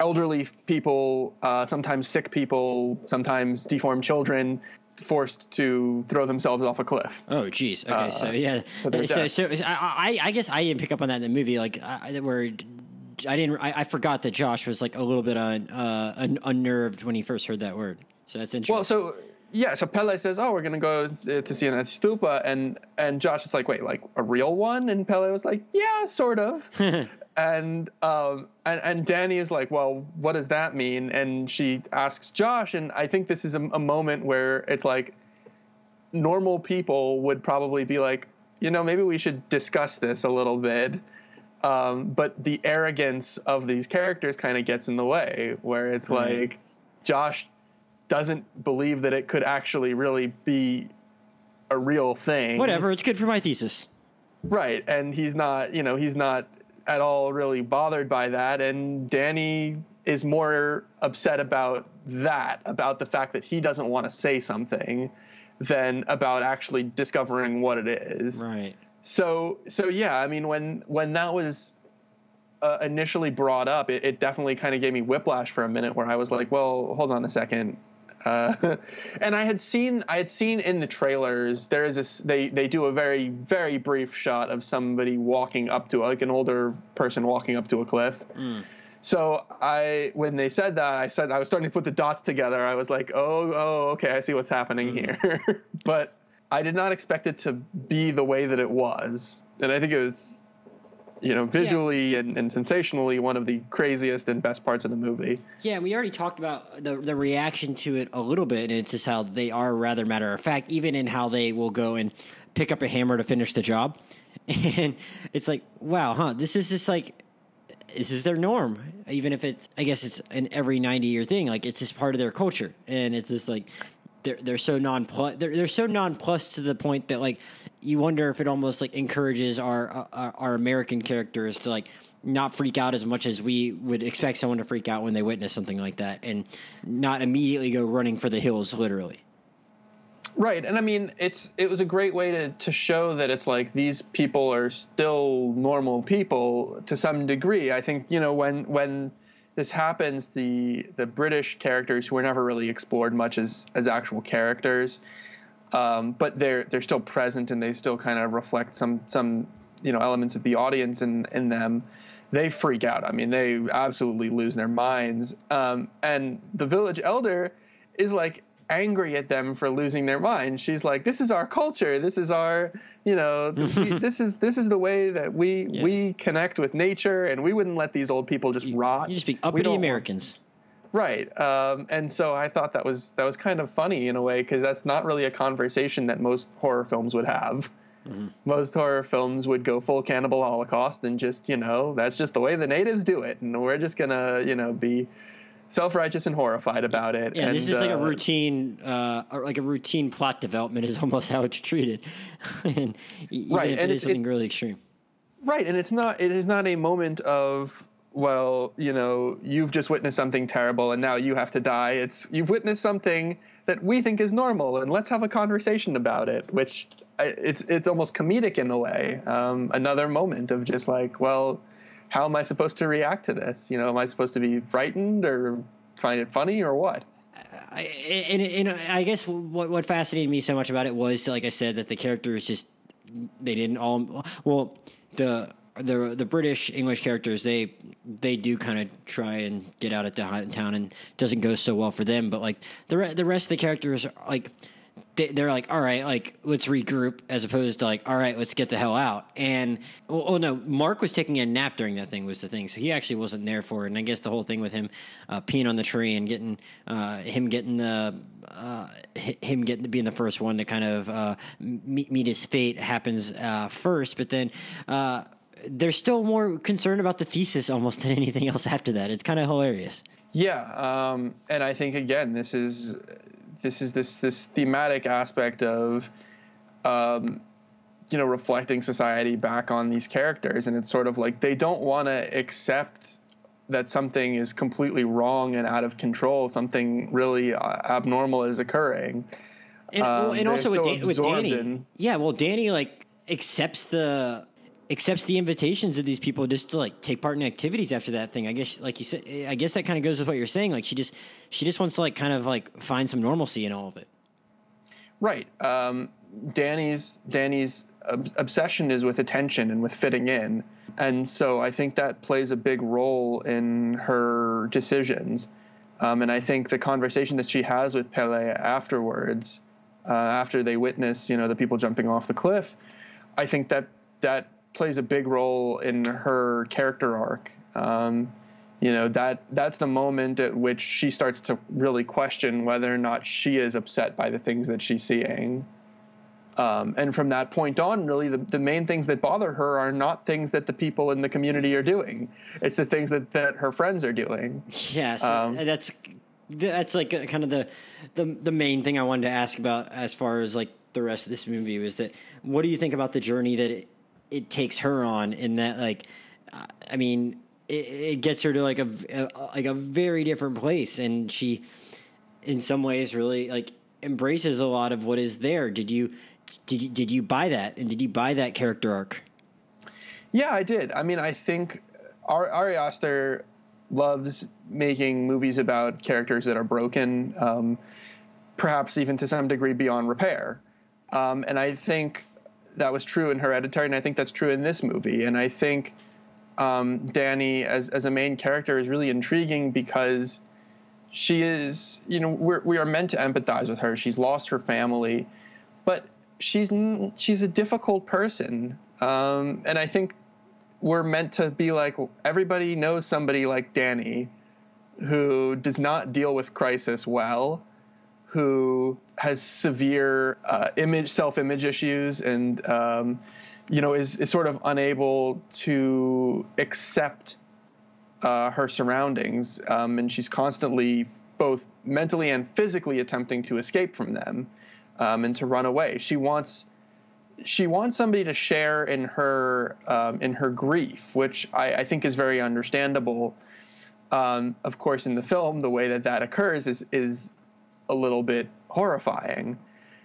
elderly people, uh, sometimes sick people, sometimes deformed children, forced to throw themselves off a cliff. Oh, geez. Okay, so yeah, so so, so, I, I, I guess I didn't pick up on that in the movie. Like, I, where I didn't, I, I forgot that Josh was like a little bit un, uh, un, unnerved when he first heard that word. So that's interesting. Well, so yeah, so Pelle says, "Oh, we're gonna go uh, to see an stupa," and and Josh is like, "Wait, like a real one?" And Pelle was like, "Yeah, sort of." [LAUGHS] and um and and Danny is like, "Well, what does that mean?" And she asks Josh, and I think this is a, a moment where it's like normal people would probably be like, you know, maybe we should discuss this a little bit. Um, but the arrogance of these characters kind of gets in the way, where it's Right. like Josh doesn't believe that it could actually really be a real thing. Whatever, it's good for my thesis. Right. And he's not, you know, he's not at all really bothered by that. And Danny is more upset about that, about the fact that he doesn't want to say something than about actually discovering what it is. Right. So, so yeah, I mean, when, when that was uh, initially brought up, it, it definitely kind of gave me whiplash for a minute where I was like, well, hold on a second. Uh, [LAUGHS] and I had seen, I had seen in the trailers, there is this, they, they do a very, very brief shot of somebody walking up to, like an older person walking up to a cliff. So I, when they said that, I said, I was starting to put the dots together. I was like, oh, oh, okay, I see what's happening here. [LAUGHS] but I did not expect it to be the way that it was. And I think it was, you know, visually and, and sensationally one of the craziest and best parts of the movie. Yeah, we already talked about the the reaction to it a little bit, and it's just how they are rather matter of fact, even in how they will go and pick up a hammer to finish the job. [LAUGHS] And it's like, wow, huh? This is just like this is their norm. Even if it's, I guess it's an every ninety year thing. Like it's just part of their culture, and it's just like they're they're so nonplussed. They're they're so nonplussed to the point that like you wonder if it almost like encourages our uh, our, our American characters to like not freak out as much as we would expect someone to freak out when they witness something like that, and not immediately go running for the hills, literally. Right, and I mean, it's it was a great way to to show that it's like these people are still normal people to some degree. I think you know when when this happens, the the British characters who were never really explored much as as actual characters, um, but they're they're still present and they still kind of reflect some some you know elements of the audience in in them. They freak out. I mean, they absolutely lose their minds. Um, and the village elder is like angry at them for losing their mind. She's like, "This is our culture. This is our, you know, [LAUGHS] we, this is this is the way that we Yeah. we connect with nature, and we wouldn't let these old people just rot." You just be uppity Americans. Right. Um, and so I thought that was that was kind of funny in a way because that's not really a conversation that most horror films would have. Most horror films would go full cannibal holocaust and just you know that's just the way the natives do it, and we're just gonna you know be self-righteous and horrified about it. Yeah, and, this is like a uh, routine, uh, like a routine plot development is [LAUGHS] almost how it's treated, [LAUGHS] and even Right, if and it is it's- something it- really extreme. Right, and it's not it is not a moment of well, you know, you've just witnessed something terrible and now you have to die. It's you've witnessed something that we think is normal and let's have a conversation about it, which I- it's it's almost comedic in a way. Um, another moment of just like, well, how am I supposed to react to this? You know, am I supposed to be frightened or find it funny or what? I, and, and I guess what what fascinated me so much about it was, like I said, that the characters just they didn't all well the the the British English characters they they do kind of try and get out of town and doesn't go so well for them. But like the the rest of the characters like they, they're like, all right, like let's regroup, as opposed to like, all right, let's get the hell out. And oh, oh, no, Mark was taking a nap during that thing was the thing, so he actually wasn't there for it. And I guess the whole thing with him uh, peeing on the tree and getting uh, him getting the uh, him getting being the first one to kind of uh, meet, meet his fate happens uh, first, but then uh, they're still more concerned about the thesis almost [LAUGHS] than anything else after that. It's kind of hilarious. Yeah, um, and I think again, this is this is this this thematic aspect of um, you know reflecting society back on these characters. And it's sort of like they don't want to accept that something is completely wrong and out of control. Something really uh, abnormal is occurring. And, um, and also so with, with danny. in, yeah well danny like accepts the accepts the invitations of these people just to like take part in activities after that thing. I guess, like you said, I guess that kind of goes with what you're saying. Like she just, she just wants to like kind of like find some normalcy in all of it. Right. Um, Danny's Danny's obsession is with attention and with fitting in, and so I think that plays a big role in her decisions. Um, and I think the conversation that she has with Pelle afterwards, uh, after they witness, you know, the people jumping off the cliff, I think that that plays a big role in her character arc. Um, you know that that's the moment at which she starts to really question whether or not she is upset by the things that she's seeing. Um, and from that point on, really, the, the main things that bother her are not things that the people in the community are doing. It's the things that, that her friends are doing. Yes, um, that's that's like kind of the, the the main thing I wanted to ask about as far as like the rest of this movie was that what do you think about the journey that it, it takes her on in that like I mean it, it gets her to like a, a, like a very different place. And she in some ways really like embraces a lot of what is there. Did you did you did you buy that? And did you buy that character arc? Yeah I did. I mean I think Ari Aster loves making movies about characters that are broken um, perhaps even to some degree beyond repair. Um, and I think that was true in Hereditary, and I think that's true in this movie. And I think um, Danny, as as a main character, is really intriguing because she is, you know, we're, we are meant to empathize with her. She's lost her family, but she's she's a difficult person, um, and I think we're meant to be like everybody knows somebody like Danny who does not deal with crisis well who has severe uh, image self-image issues and um, you know is, is sort of unable to accept uh, her surroundings um, and she's constantly both mentally and physically attempting to escape from them um, and to run away. She wants she wants somebody to share in her um, in her grief which I, I, think is very understandable. Um, of course in the film the way that that occurs is is a little bit horrifying.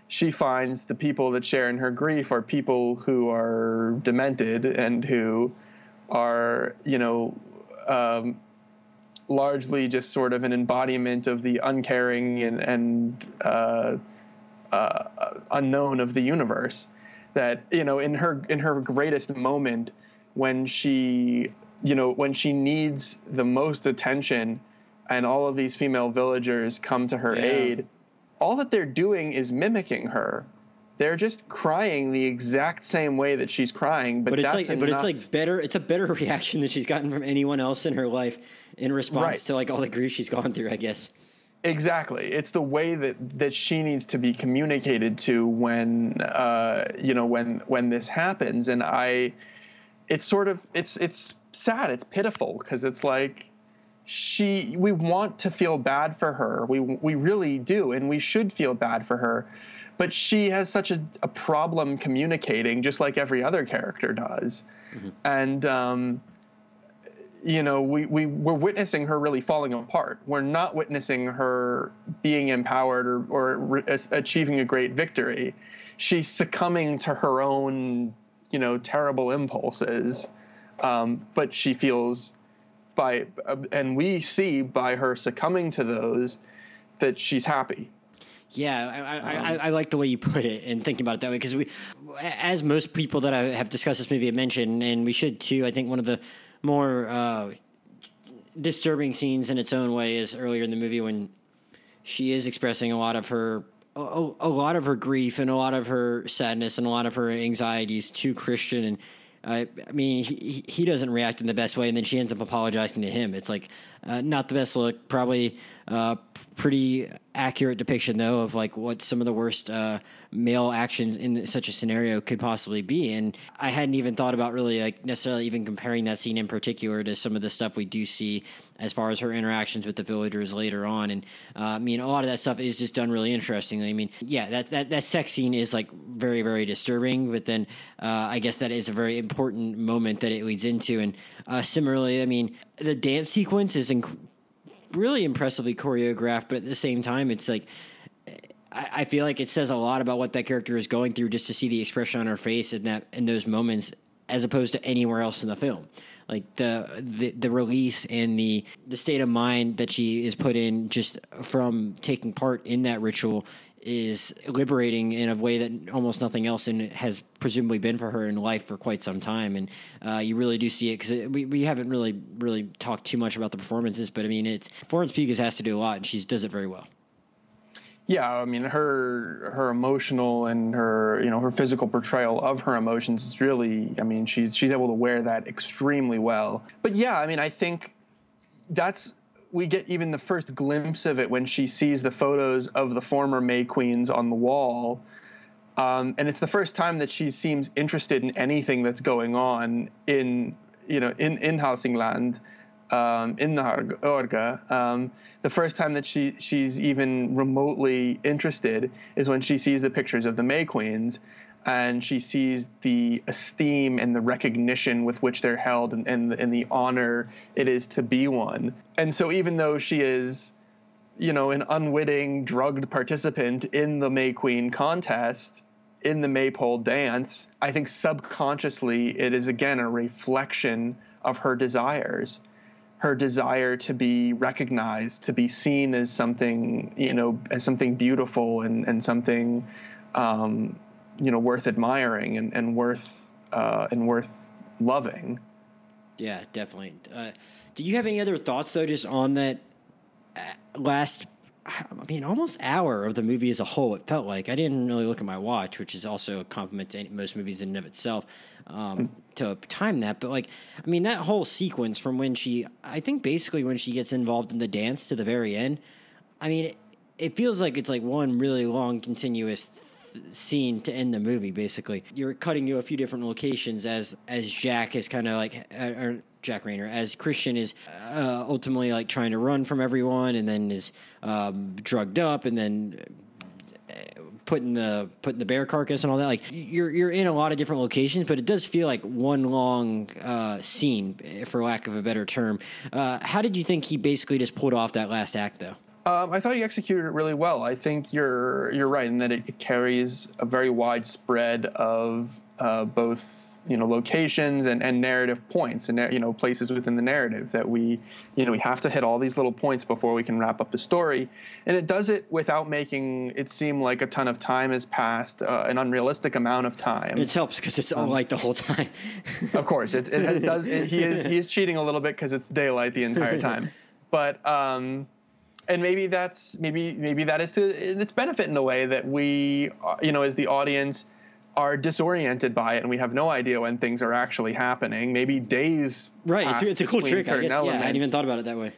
She finds the people that share in her grief are people who are demented and who are, you know, um, largely just sort of an embodiment of the uncaring and, and uh, uh, unknown of the universe. That you know, in her in her greatest moment, when she you know when she needs the most attention and all of these female villagers come to her yeah. aid, all that they're doing is mimicking her. They're just crying the exact same way that she's crying, but, but it's like, enough. but it's like better. It's a better [LAUGHS] reaction than she's gotten from anyone else in her life in response right. to like all the grief she's gone through. I guess. Exactly. It's the way that, that she needs to be communicated to when uh, you know when when this happens, and I, it's sort of it's it's sad. It's pitiful because it's like she we want to feel bad for her. We we really do and we should feel bad for her. But she has such a, a problem communicating just like every other character does. Mm-hmm. and um, you know we, we we're witnessing her really falling apart. We're not witnessing her being empowered or, or re- achieving a great victory. She's succumbing to her own you know terrible impulses. Um, but she feels by and we see by her succumbing to those that she's happy. Yeah, I, I, I, I, like the way you put it and thinking about it that way because we, as most people that I have discussed this movie have mentioned, and we should too. I think one of the more uh, disturbing scenes in its own way is earlier in the movie when she is expressing a lot of her a, a lot of her grief and a lot of her sadness and a lot of her anxieties to Christian and I, I mean, he he doesn't react in the best way, and then she ends up apologizing to him. It's like uh, not the best look. Probably uh, pretty accurate depiction though of like what some of the worst uh, male actions in such a scenario could possibly be. And I hadn't even thought about really like necessarily even comparing that scene in particular to some of the stuff we do see as far as her interactions with the villagers later on. And uh, I mean, a lot of that stuff is just done really interestingly. I mean, yeah, that that that sex scene is like very very disturbing, but then uh, I guess that is a very important moment that it leads into. And uh, similarly, I mean, the dance sequence is inc- really impressively choreographed, but at the same time, it's like. I, feel like it says a lot about what that character is going through just to see the expression on her face in that in those moments, as opposed to anywhere else in the film like the, the the release and the the state of mind that she is put in just from taking part in that ritual is liberating in a way that almost nothing else in has presumably been for her in life for quite some time, and uh, you really do see it because we, we haven't really really talked too much about the performances, but I mean it's Florence Pugh has to do a lot, and she does it very well. Yeah, I mean her her emotional and her you know her physical portrayal of her emotions is really I mean she's she's able to wear that extremely well. But yeah, I mean I think that's we get even the first glimpse of it when she sees the photos of the former May Queens on the wall. Um, and it's the first time that she seems interested in anything that's going on in you know in in Hälsingland um, in the Hårga. Um, the first time that she she's even remotely interested is when she sees the pictures of the May Queens, and she sees the esteem and the recognition with which they're held, and, and, and the honor it is to be one. And so, even though she is, you know, an unwitting drugged participant in the May Queen contest, in the maypole dance, I think subconsciously it is again a reflection of her desires her desire to be recognized, to be seen as something, you know, as something beautiful and, and something, um, you know, worth admiring and, and worth uh, and worth loving. Yeah, definitely. Uh, did you have any other thoughts though, just on that uh, last I mean, almost hour of the movie as a whole. It felt like I didn't really look at my watch, which is also a compliment to most movies in and of itself. Um, to time that, but like, I mean, that whole sequence from when she, I think basically when she gets involved in the dance to the very end. I mean, it, it feels like it's like one really long, continuous scene to end the movie. Basically, you're cutting to a few different locations as as Jack is kind of like, uh, or Jack Reynor as Christian is uh, ultimately like trying to run from everyone, and then is um, drugged up, and then uh, putting the putting the bear carcass and all that. Like you're you're in a lot of different locations, but it does feel like one long uh, scene, for lack of a better term. Uh, how did you think he basically just pulled off that last act, though? Um, I thought he executed it really well. I think you're you're right in that it carries a very wide spread of uh, both you know locations and, and narrative points and you know places within the narrative that we you know we have to hit all these little points before we can wrap up the story. And it does it without making it seem like a ton of time has passed uh, an unrealistic amount of time. It helps because it's all um, light the whole time. [LAUGHS] of course. It, it, it does it, he is he is cheating a little bit because it's daylight the entire [LAUGHS] time. But um and maybe that's maybe maybe that is to its benefit in a way that we uh, you know as the audience are disoriented by it and we have no idea when things are actually happening. Maybe days. Right. It's, it's a cool trick. I guess, yeah, I hadn't even thought about it that way.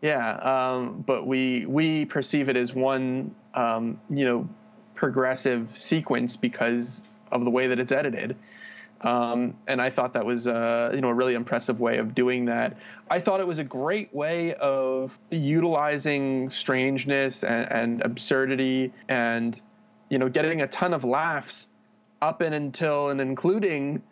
Yeah. Um, but we, we perceive it as one, um, you know, progressive sequence because of the way that it's edited. Um, and I thought that was, uh, you know, a really impressive way of doing that. I thought it was a great way of utilizing strangeness and, and absurdity and, you know, getting a ton of laughs up and until and including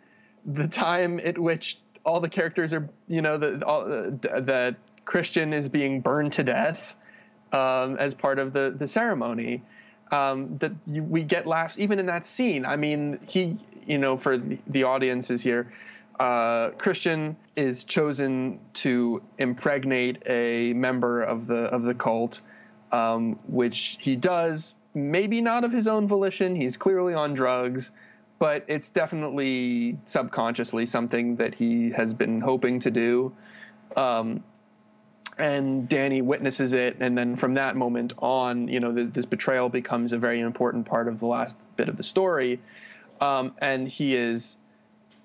the time at which all the characters are, you know, that uh, that Christian is being burned to death um, as part of the the ceremony. Um, that you, we get laughs even in that scene. I mean, he, you know, for the, the audiences here, uh, Christian is chosen to impregnate a member of the of the cult, um, which he does maybe not of his own volition. He's clearly on drugs, but it's definitely subconsciously something that he has been hoping to do. Um, and Danny witnesses it, and then from that moment on, you know, this, this betrayal becomes a very important part of the last bit of the story. Um, and he is,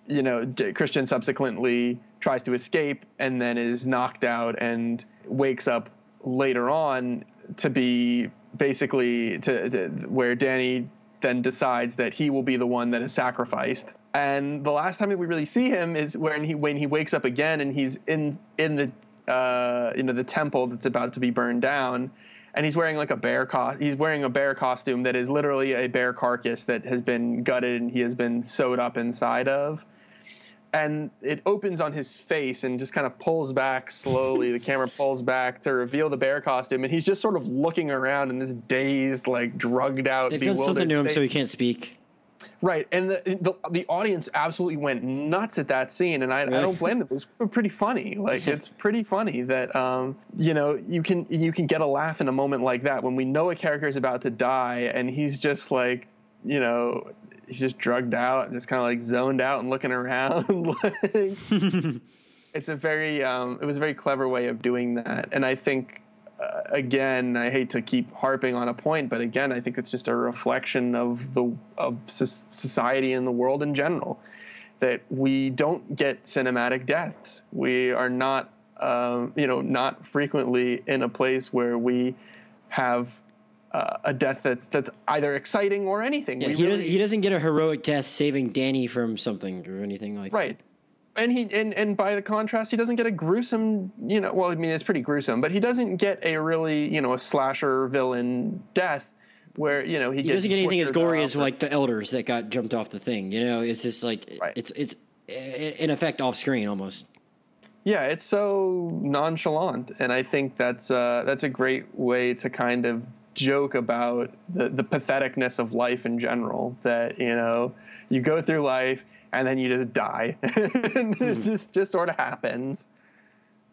you know, Christian subsequently tries to escape and then is knocked out and wakes up later on to be basically to, to where Danny then decides that he will be the one that is sacrificed. And the last time that we really see him is when he when he wakes up again and he's in in the uh, you know the temple that's about to be burned down, and he's wearing like a bear co- he's wearing a bear costume that is literally a bear carcass that has been gutted and he has been sewed up inside of and it opens on his face and just kind of pulls back slowly. the camera [LAUGHS] pulls back to reveal the bear costume, and he's just sort of looking around in this dazed, like drugged out. They've done something to him so he can't speak. Right, and the, the, the audience absolutely went nuts at that scene, and I, really? I don't blame them. It was pretty funny. Like it's [LAUGHS] pretty funny that um, you know you can you can get a laugh in a moment like that when we know a character is about to die, and he's just like you know he's just drugged out and just kind of like zoned out and looking around. [LAUGHS] like, [LAUGHS] it's a very um, it was a very clever way of doing that, and I think uh, again I hate to keep harping on a point, but again I think it's just a reflection of the of society and the world in general that we don't get cinematic deaths. We are not um, you know not frequently in a place where we have uh, a death that's that's either exciting or anything. Yeah, he really, doesn't he doesn't get a heroic death saving Danny from something or anything like right. That. And he and, and by the contrast, he doesn't get a gruesome, you know. Well, I mean, it's pretty gruesome, but he doesn't get a really, you know, a slasher villain death where you know he, he doesn't get anything as gory as like the elders that got jumped off the thing. You know, it's just like right. it's it's in effect off screen almost. Yeah, it's so nonchalant, and I think that's uh, that's a great way to kind of joke about the, the patheticness of life in general that you know you go through life and then you just die. [LAUGHS] And it hmm. just just sort of happens.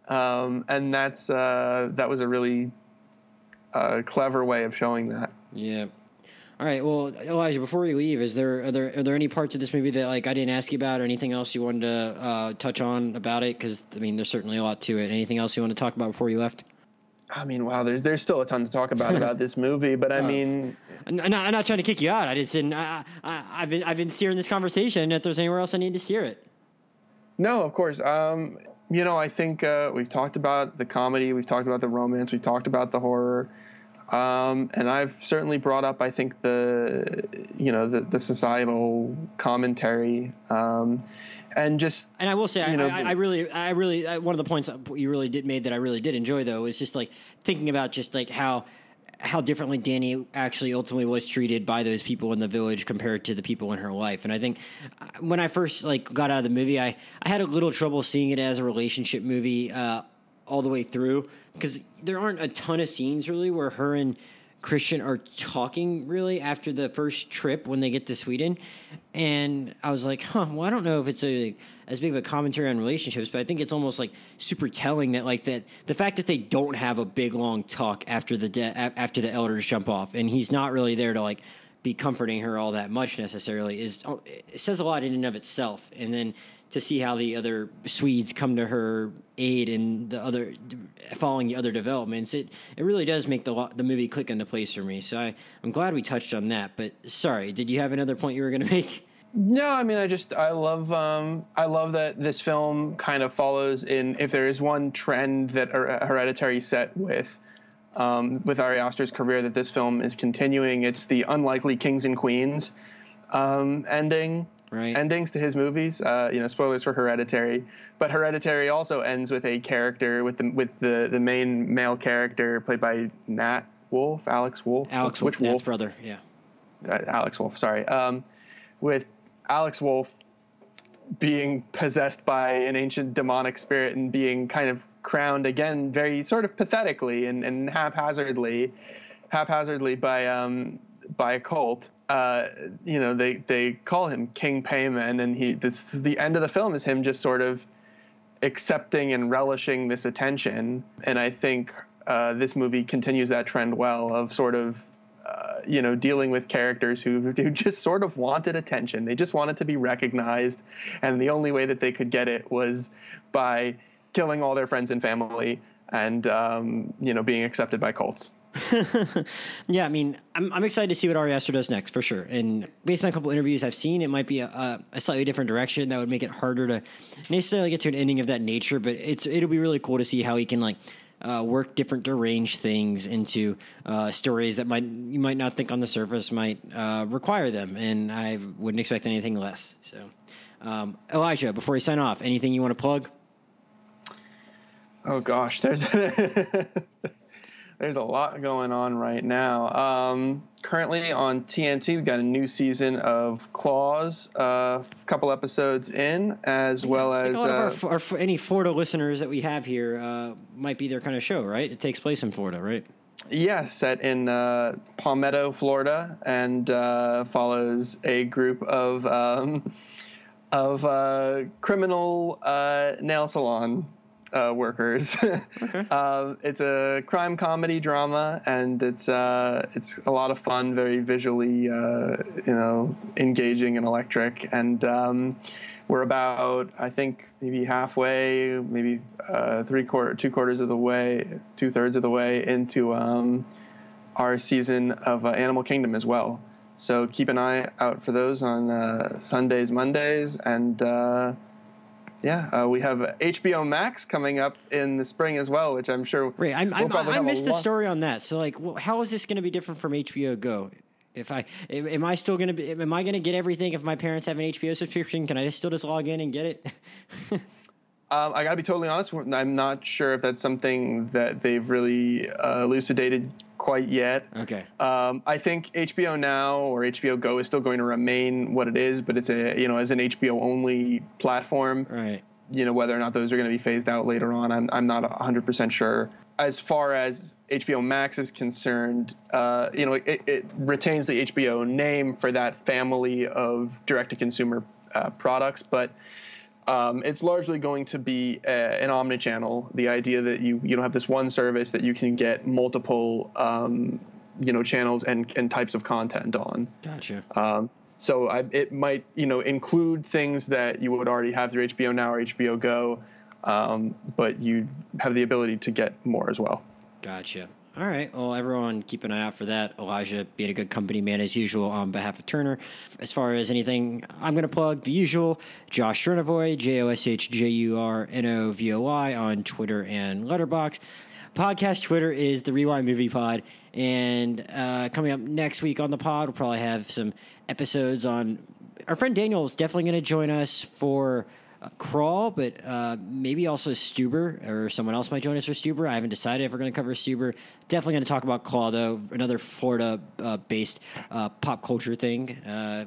Um, and that's uh, that was a really uh, clever way of showing that. Yeah. All right well elijah before we leave is there are there are there any parts of this movie that like i didn't ask you about or anything else you wanted to uh, touch on about it? Because i mean there's certainly a lot to it. Anything else you want to talk about before you left I mean, wow, there's there's still a ton to talk about about this movie, but I [LAUGHS] mean, I'm not, I'm not trying to kick you out. I just didn't. I, I, have been I've been steering this conversation. If there's anywhere else I need to steer it. No, of course. Um, you know, I think uh, we've talked about the comedy, we've talked about the romance, we've talked about the horror, um, and I've certainly brought up, I think the you know the, the societal commentary. Um, and just and I will say, I, know, I, I, really, I really, I, one of the points you really did made that I really did enjoy though is just like thinking about just like how how differently Danny actually ultimately was treated by those people in the village compared to the people in her life. And I think uh, when I first like got out of the movie, I I had a little trouble seeing it as a relationship movie uh, all the way through because there aren't a ton of scenes really where her and Christian are talking really after the first trip when they get to Sweden, and I was like, huh. Well, I don't know if it's a as big of a commentary on relationships, but I think it's almost like super telling that like that the fact that they don't have a big long talk after the de- after the elders jump off, and he's not really there to like be comforting her all that much necessarily is oh, it says a lot in and of itself, and then to see how the other Swedes come to her aid and the other following the other developments. It it really does make the the movie click into place for me. So I I'm glad we touched on that. But sorry, did you have another point you were going [LAUGHS] to make? No, I mean I just I love um, I love that this film kind of follows in if there is one trend that Hereditary set with um, with Ari Aster's career that this film is continuing. It's the unlikely kings and queens um, ending right. endings to his movies. Uh, you know, spoilers for Hereditary, but Hereditary also ends with a character with the with the the main male character played by Nat Wolff, Alex Wolff, Alex Which Wolff, Nat's brother, yeah, uh, Alex Wolff. Sorry, um, with Alex Wolff being possessed by an ancient demonic spirit and being kind of crowned again, very sort of pathetically and, and haphazardly, haphazardly by um, by a cult uh, you know, they they call him King Paimon, and he this the end of the film is him just sort of accepting and relishing this attention, and I think uh, this movie continues that trend well of sort of uh, you know, dealing with characters who, who just sort of wanted attention. They just wanted to be recognized, and the only way that they could get it was by killing all their friends and family and um, you know being accepted by cults. [LAUGHS] yeah, I mean, I'm, I'm excited to see what Ari Aster does next for sure. And based on a couple interviews I've seen, it might be a, a, slightly different direction that would make it harder to necessarily get to an ending of that nature. But it's it'll be really cool to see how he can like uh, work different deranged things into uh, stories that might you might not think on the surface might uh, require them. And I wouldn't expect anything less. So, um, Elijah, before you sign off, anything you want to plug? Oh gosh, there's [LAUGHS] [LAUGHS] there's a lot going on right now. Um, currently on TNT, we've got a new season of Claws, uh, a uh, couple episodes in, as well as uh, our, our, any Florida listeners that we have here uh, might be their kind of show, right? It takes place in Florida, right? Yeah, set in uh, Palmetto, Florida, and uh, follows a group of um, of uh, criminal uh, nail salon uh, workers. [LAUGHS] okay. uh, it's a crime comedy drama, and it's uh, it's a lot of fun, very visually, uh, you know, engaging and electric. And um, we're about, I think, maybe halfway, maybe uh, three quarter, two quarters of the way, two thirds of the way into um, our season of uh, Animal Kingdom as well. So keep an eye out for those on Sundays, Mondays, and yeah, uh, we have HBO Max coming up in the spring as well, which I'm sure. Right, I'm, we'll I'm, i missed the story on that. So, like, well, how is this going to be different from HBO Go? If I am I still going to be? Am I going to get everything if my parents have an HBO subscription? Can I just still just log in and get it? [LAUGHS] um, I got to be totally honest. I'm not sure if that's something that they've really uh, elucidated quite yet. Okay. Um, I think HBO Now or HBO Go is still going to remain what it is, but it's a you know as an HBO only platform. Right. You know whether or not those are going to be phased out later on, I'm I'm not 100 percent sure. As far as HBO Max is concerned, uh, you know it, it, retains the HBO name for that family of direct to consumer uh, products, but um, it's largely going to be a, an omni-channel. The idea that you you don't have this one service that you can get multiple um, you know channels and, and types of content on. Gotcha. Um, so I, it might you know include things that you would already have through HBO Now or HBO Go, um, but you have the ability to get more as well. Gotcha. All right. Well, everyone, keep an eye out for that. Elijah being a good company man as usual on behalf of Turner. As far as anything, I'm going to plug the usual Josh Jurnovoi, J O S H J U R N O V O I on Twitter and Letterboxd. Podcast Twitter is the Rewind Movie Pod. And uh, coming up next week on the pod, we'll probably have some episodes on. Our friend Daniel is definitely going to join us for uh, Crawl, but uh, maybe also Stuber or someone else might join us for Stuber. I haven't decided if we're going to cover Stuber. Definitely going to talk about Claw though, another Florida-based uh, uh, pop culture thing. Uh,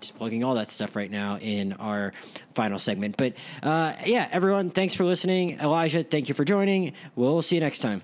just plugging all that stuff right now in our final segment. But uh, yeah, everyone, thanks for listening. Elijah, thank you for joining. We'll see you next time.